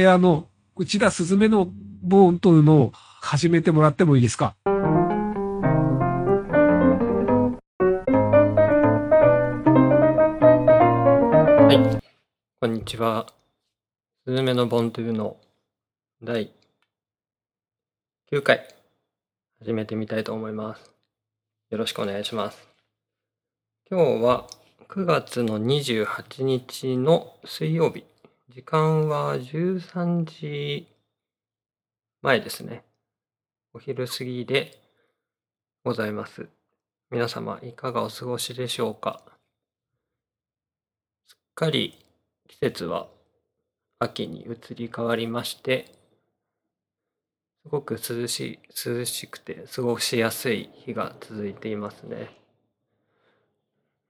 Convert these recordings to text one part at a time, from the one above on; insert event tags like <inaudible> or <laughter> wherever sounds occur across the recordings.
あの、内田すずめのボーンというのを始めてもらってもいいですか？はい。こんにちは。すずめのボンというの第9回始めてみたいと思います。よろしくお願いします。今日は9月の28日の水曜日。時間は13時前ですね。お昼過ぎでございます。皆様いかがお過ごしでしょうか？すっかり季節は秋に移り変わりまして、すごく涼しい、涼しくて過ごしやすい日が続いていますね。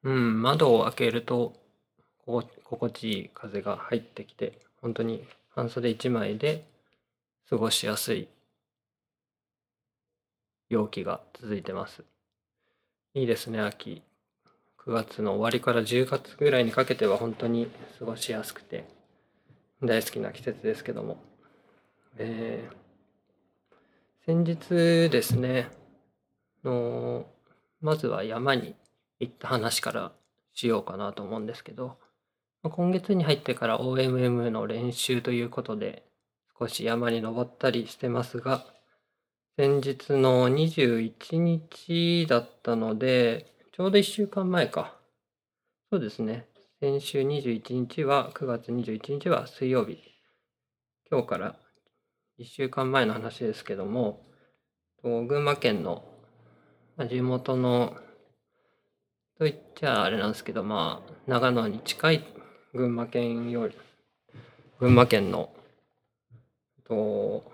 うん、窓を開けると、心地いい風が入ってきて、本当に半袖一枚で過ごしやすい陽気が続いてます。いいですね、秋。9月の終わりから10月ぐらいにかけては本当に過ごしやすくて大好きな季節ですけども、えー先日ですねのまずは山に行った話からしようかなと思うんですけど今月に入ってから OMM の練習ということで少し山に登ったりしてますが先日の21日だったのでちょうど1週間前か。そうですね。先週21日は、9月21日は水曜日。今日から1週間前の話ですけども、群馬県の、地元の、と言っちゃあれなんですけど、まあ、長野に近い群馬県より、群馬県の、と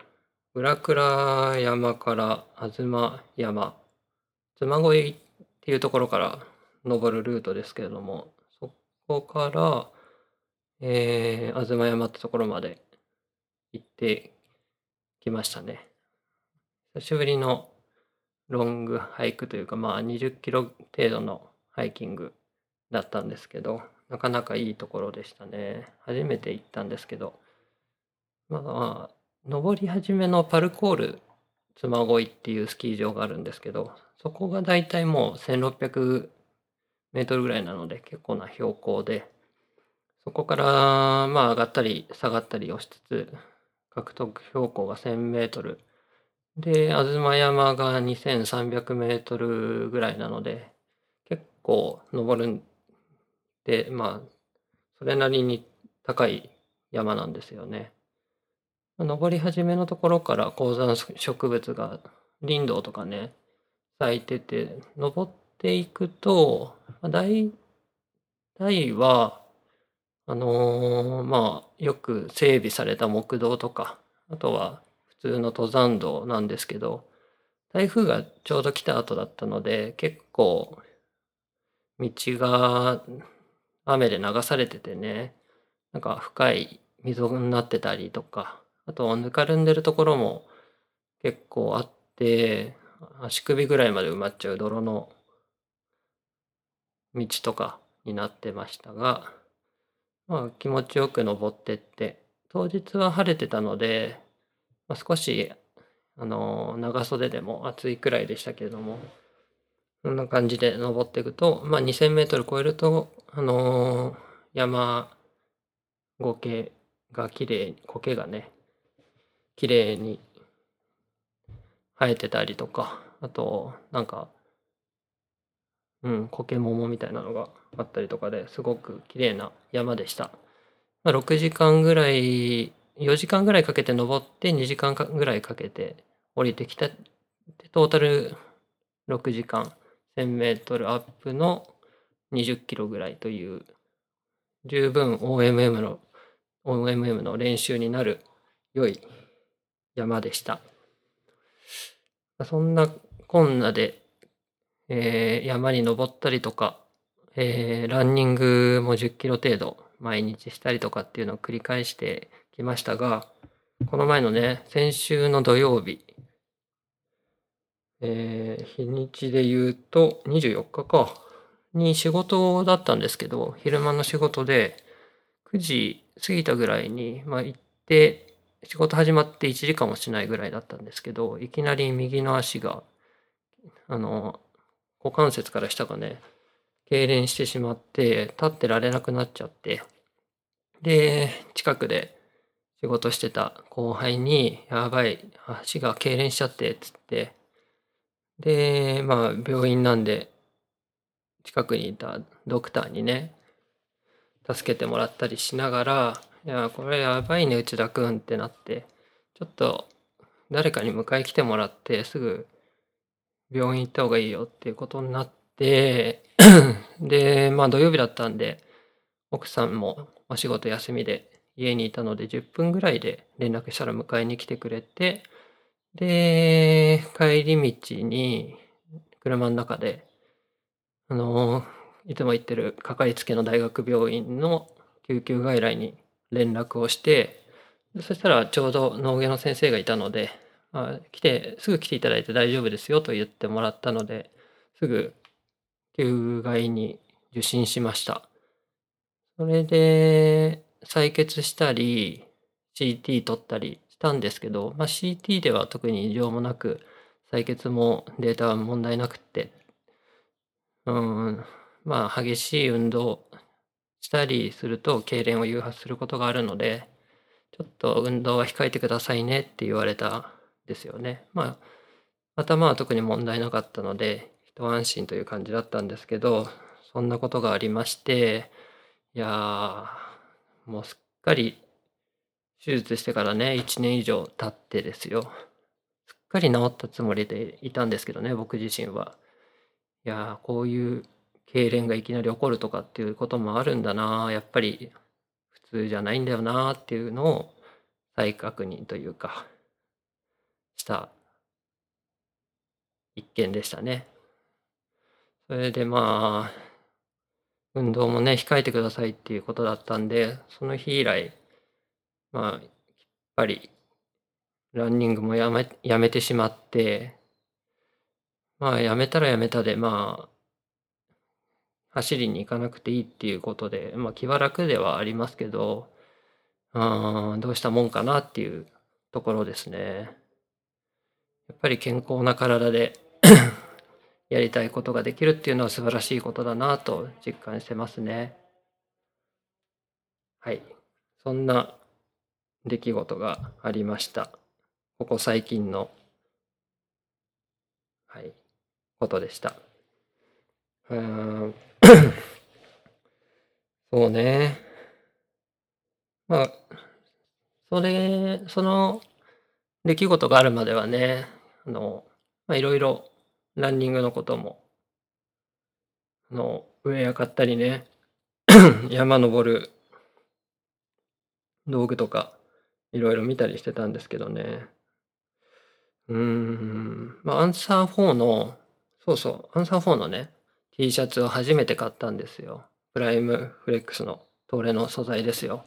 裏倉山から東山、妻恋っていうところから登るルートですけれども、そこから、えー、東山ってところまで行ってきましたね。久しぶりのロングハイクというか、まあ20キロ程度のハイキングだったんですけど、なかなかいいところでしたね。初めて行ったんですけど、まあ、登り始めのパルコール妻恋っていうスキー場があるんですけど、そこがだいたいもう1600メートルぐらいなので結構な標高で、そこからまあ上がったり下がったりをしつつ、獲得標高が1000メートル。で、東山が2300メートルぐらいなので、結構登るんで、まあ、それなりに高い山なんですよね。登り始めのところから高山植物が林道とかね咲いてて登っていくと大体はあのーまあよく整備された木道とかあとは普通の登山道なんですけど台風がちょうど来た後だったので結構道が雨で流されててねなんか深い溝になってたりとかあと、ぬかるんでるところも結構あって、足首ぐらいまで埋まっちゃう泥の道とかになってましたが、まあ気持ちよく登ってって、当日は晴れてたので、まあ、少し、あの、長袖でも暑いくらいでしたけれども、そんな感じで登っていくと、まあ2000メートル超えると、あの山苔が綺麗に、苔がね、綺麗に生えてたりとか、あと、なんか、うん、苔桃みたいなのがあったりとかですごく綺麗な山でした。まあ、6時間ぐらい、4時間ぐらいかけて登って2時間ぐらいかけて降りてきた。でトータル6時間、1000メートルアップの20キロぐらいという、十分 OMM の、OMM の練習になる良い山でした。そんなこんなで、えー山に登ったりとか、えーランニングも10キロ程度毎日したりとかっていうのを繰り返してきましたが、この前のね、先週の土曜日、えー日にちで言うと24日か、に仕事だったんですけど、昼間の仕事で9時過ぎたぐらいに、まあ、行って、仕事始まって1時間もしないぐらいだったんですけど、いきなり右の足が、あの、股関節から下がね、痙攣してしまって、立ってられなくなっちゃって、で、近くで仕事してた後輩に、やばい、足が痙攣しちゃって、つって、で、まあ、病院なんで、近くにいたドクターにね、助けてもらったりしながら、いや、これやばいね、内田くんってなって、ちょっと誰かに迎え来てもらって、すぐ病院行った方がいいよっていうことになって、<clears throat> で、まあ土曜日だったんで、奥さんもお仕事休みで家にいたので10分ぐらいで連絡したら迎えに来てくれて、で、帰り道に車の中で、あの、いつも行ってるかかりつけの大学病院の救急外来に連絡をして、そしたらちょうど脳外の先生がいたので、まあ、来て、すぐ来ていただいて大丈夫ですよと言ってもらったので、すぐ救外に受診しました。それで、採血したり、CT 取ったりしたんですけど、まあ、CT では特に異常もなく、採血もデータは問題なくって、うん、まあ、激しい運動したりすると、痙攣を誘発することがあるので、ちょっと運動は控えてくださいねって言われたんですよね。まあ、頭は特に問題なかったので、一安心という感じだったんですけど、そんなことがありまして、いやー、もうすっかり手術してからね、1年以上経ってですよ。すっかり治ったつもりでいたんですけどね、僕自身は。いや、こういう痙攣がいきなり起こるとかっていうこともあるんだな、やっぱり普通じゃないんだよなっていうのを再確認というか、した一件でしたね。それでまあ、運動もね、控えてくださいっていうことだったんで、その日以来、まあ、きっぱり、ランニングもやめ、やめてしまって、まあ、やめたらやめたで、まあ、走りに行かなくていいっていうことで、まあ、気は楽ではありますけど、あーどうしたもんかなっていうところですね。やっぱり健康な体で <coughs> やりたいことができるっていうのは素晴らしいことだなと実感してますね。はい。そんな出来事がありました。ここ最近の、はい、ことでした。<coughs> そうね。まあ、それ、その出来事があるまではね、あの、まあ、いろいろランニングのことも、あの、ウェア買ったりね、<coughs> 山登る道具とか、いろいろ見たりしてたんですけどね。うーん、まあ、アンサー4の、そうそう、アンサー4のね、T シャツを初めて買ったんですよ。プライムフレックスの東レの素材ですよ。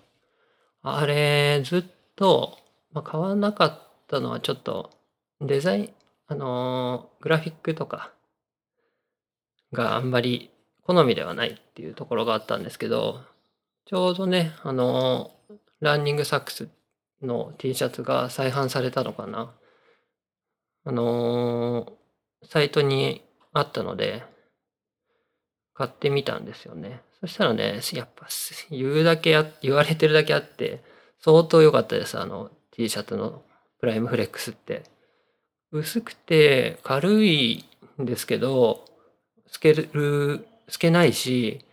あれ、ずっと、まあ、買わなかったのはちょっと、デザイン、あのーグラフィックとかがあんまり好みではないっていうところがあったんですけど、ちょうどね、あのーランニングサックスの T シャツが再販されたのかな。あのーサイトにあったので、買ってみたんですよね。そしたらね、やっぱ言うだけ、言われてるだけあって、相当良かったです、あの T シャツのプライムフレックスって。薄くて軽いんですけど、透ける、透けないし、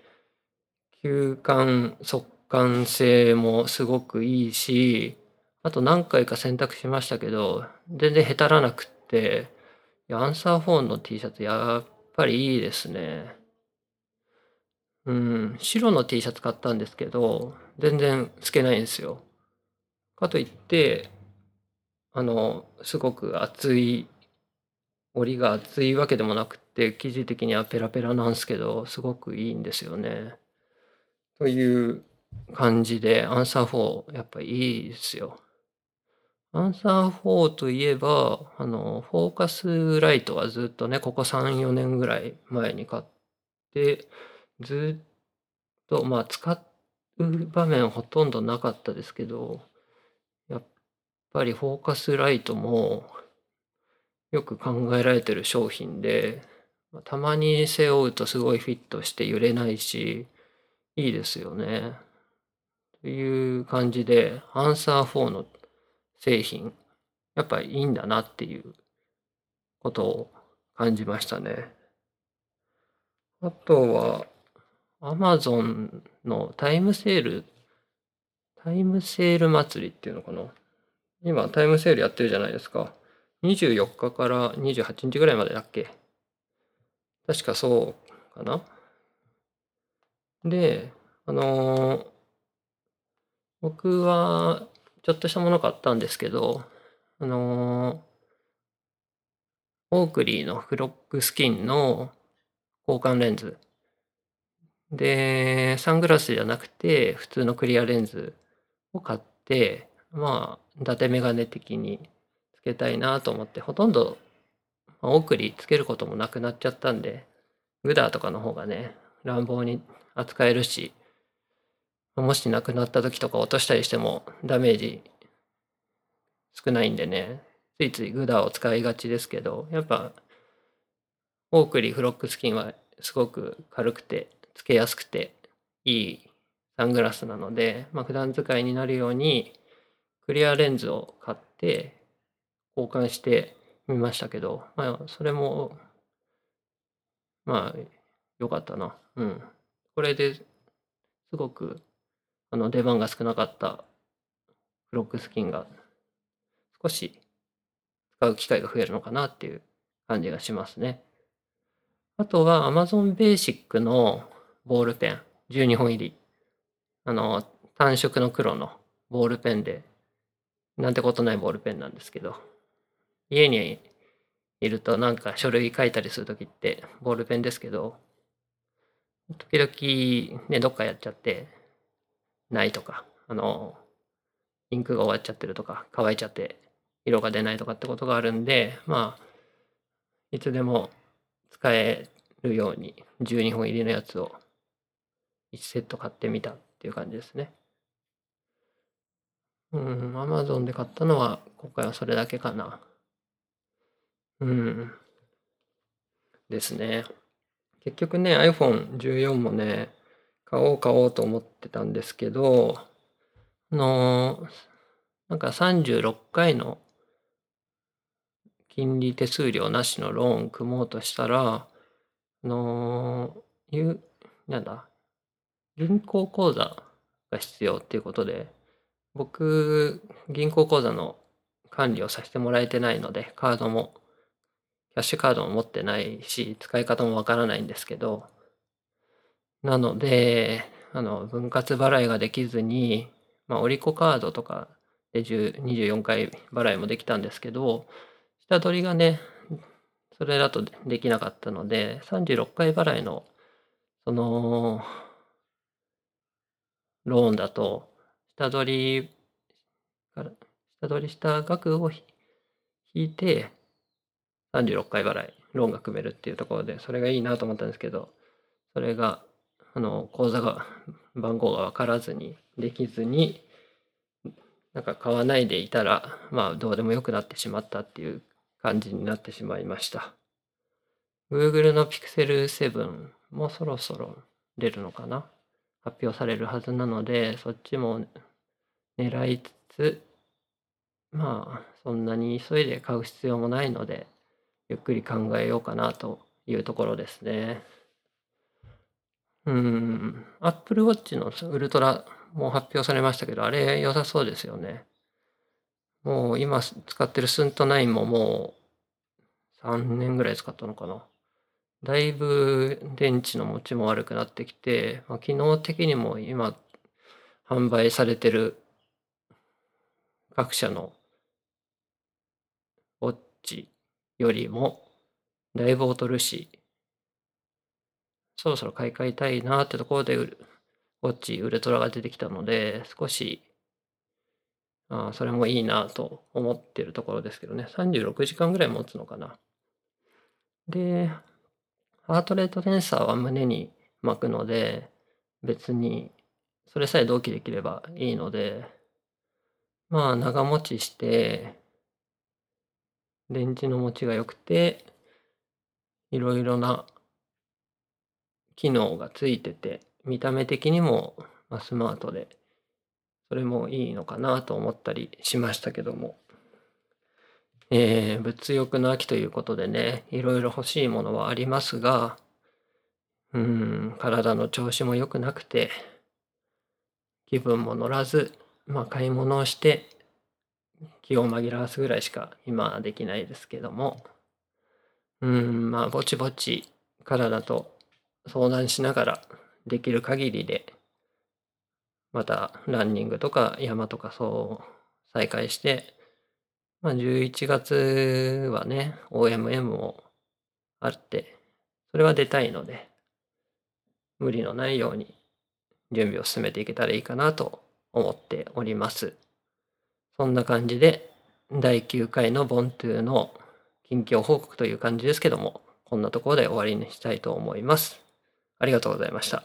吸汗、速乾性もすごくいいし、あと何回か選択しましたけど、全然へたらなくって、やアンサー4の T シャツやっぱりいいですね。うん、白の T シャツ買ったんですけど、全然透けないんですよ。かといって、あの、すごく厚い、折りが厚いわけでもなくて、生地的にはペラペラなんですけど、すごくいいんですよね。という感じで、アンサー4、やっぱいいですよ。アンサー4といえば、あの、フォーカスライトはずっとね、ここ3、4年ぐらい前に買って、ずっと、まあ、使う場面ほとんどなかったですけど、やっぱりフォーカスライトもよく考えられてる商品で、たまに背負うとすごいフィットして揺れないし、いいですよね。という感じで、アンサー4の製品、やっぱいいんだなっていうことを感じましたね。あとは、アマゾンのタイムセール、タイムセール祭りっていうのかな。今、タイムセールやってるじゃないですか。24日から28日ぐらいまでだっけ確かそうかな。で、あのー僕はちょっとしたもの買ったんですけど、あのーオークリーのフロックスキンの交換レンズ。で、サングラスじゃなくて、普通のクリアレンズを買って、まあ、伊達メガネ的につけたいなと思って、ほとんど、まあオークリーつけることもなくなっちゃったんで、グダーとかの方がね、乱暴に扱えるし、もしなくなった時とか落としたりしてもダメージ少ないんでね、ついついグダを使いがちですけど、やっぱ、オークリーフロックスキンはすごく軽くて、つけやすくて、いいサングラスなので、まあ、普段使いになるように、クリアレンズを買って、交換してみましたけど、まあ、それも、まあ、良かったな。うん。これですごく、あの、出番が少なかったフロックスキンが、少し使う機会が増えるのかなっていう感じがしますね。あとは Amazon Basic のボールペン、12本入り。あの、単色の黒のボールペンで、なんてことないボールペンなんですけど、家にいるとなんか書類書いたりするときってボールペンですけど、時々ね、どっかやっちゃって、ないとか、あの、インクが終わっちゃってるとか、乾いちゃって色が出ないとかってことがあるんで、まあ、いつでも使えるように12本入りのやつを1セット買ってみたっていう感じですね。うん、アマゾンで買ったのは今回はそれだけかな。うん。ですね。結局ね、iPhone14 もね、買おう買おうと思ってたんですけど、あのーなんか36回の金利手数料なしのローン組もうとしたら、あのーいう、なんだ、銀行口座が必要っていうことで、僕、銀行口座の管理をさせてもらえてないので、カードも、キャッシュカードも持ってないし、使い方もわからないんですけど、なので、あの、分割払いができずに、まあ、オリコカードとかで24回払いもできたんですけど、下取りがね、それだとできなかったので、36回払いの、その、ローンだと、下取りから、下取りした額を引いて、36回払い、ローンが組めるっていうところで、それがいいなと思ったんですけど、それが、あの、口座が、番号が分からずに、できずに、なんか買わないでいたら、まあ、どうでもよくなってしまったっていう感じになってしまいました。Google の Pixel 7もそろそろ出るのかな？発表されるはずなので、そっちも狙いつつ、まあ、そんなに急いで買う必要もないので、ゆっくり考えようかなというところですね。うん、Apple Watch のウルトラも発表されましたけど、あれ良さそうですよね。もう今使ってるスント9ももう3年ぐらい使ったのかな。だいぶ電池の持ちも悪くなってきて、まあ、機能的にも今販売されてる各社のウォッチよりもだいぶ劣るし、そろそろ買い替えたいなってところでウルウォッチウルトラが出てきたので、少しあーそれもいいなと思ってるところですけどね。36時間ぐらい持つのかな。で、ハートレートセンサーは胸に巻くので、別にそれさえ同期できればいいので、まあ、長持ちして、電池の持ちが良くて、いろいろな機能がついてて、見た目的にも、スマートで、それもいいのかなと思ったりしましたけども。えー、物欲の秋ということでね、いろいろ欲しいものはありますが、うん、体の調子も良くなくて、気分も乗らず、まあ、買い物をして、気を紛らわすぐらいしか今できないですけども、うん、まあ、ぼちぼち体と相談しながら、できる限りで、またランニングとか山とかそう再開して、まあ、11月はね、OMM もあって、それは出たいので、無理のないように準備を進めていけたらいいかなと思っております。そんな感じで、第9回のボントゥーの近況報告という感じですけども、こんなところで終わりにしたいと思います。ありがとうございました。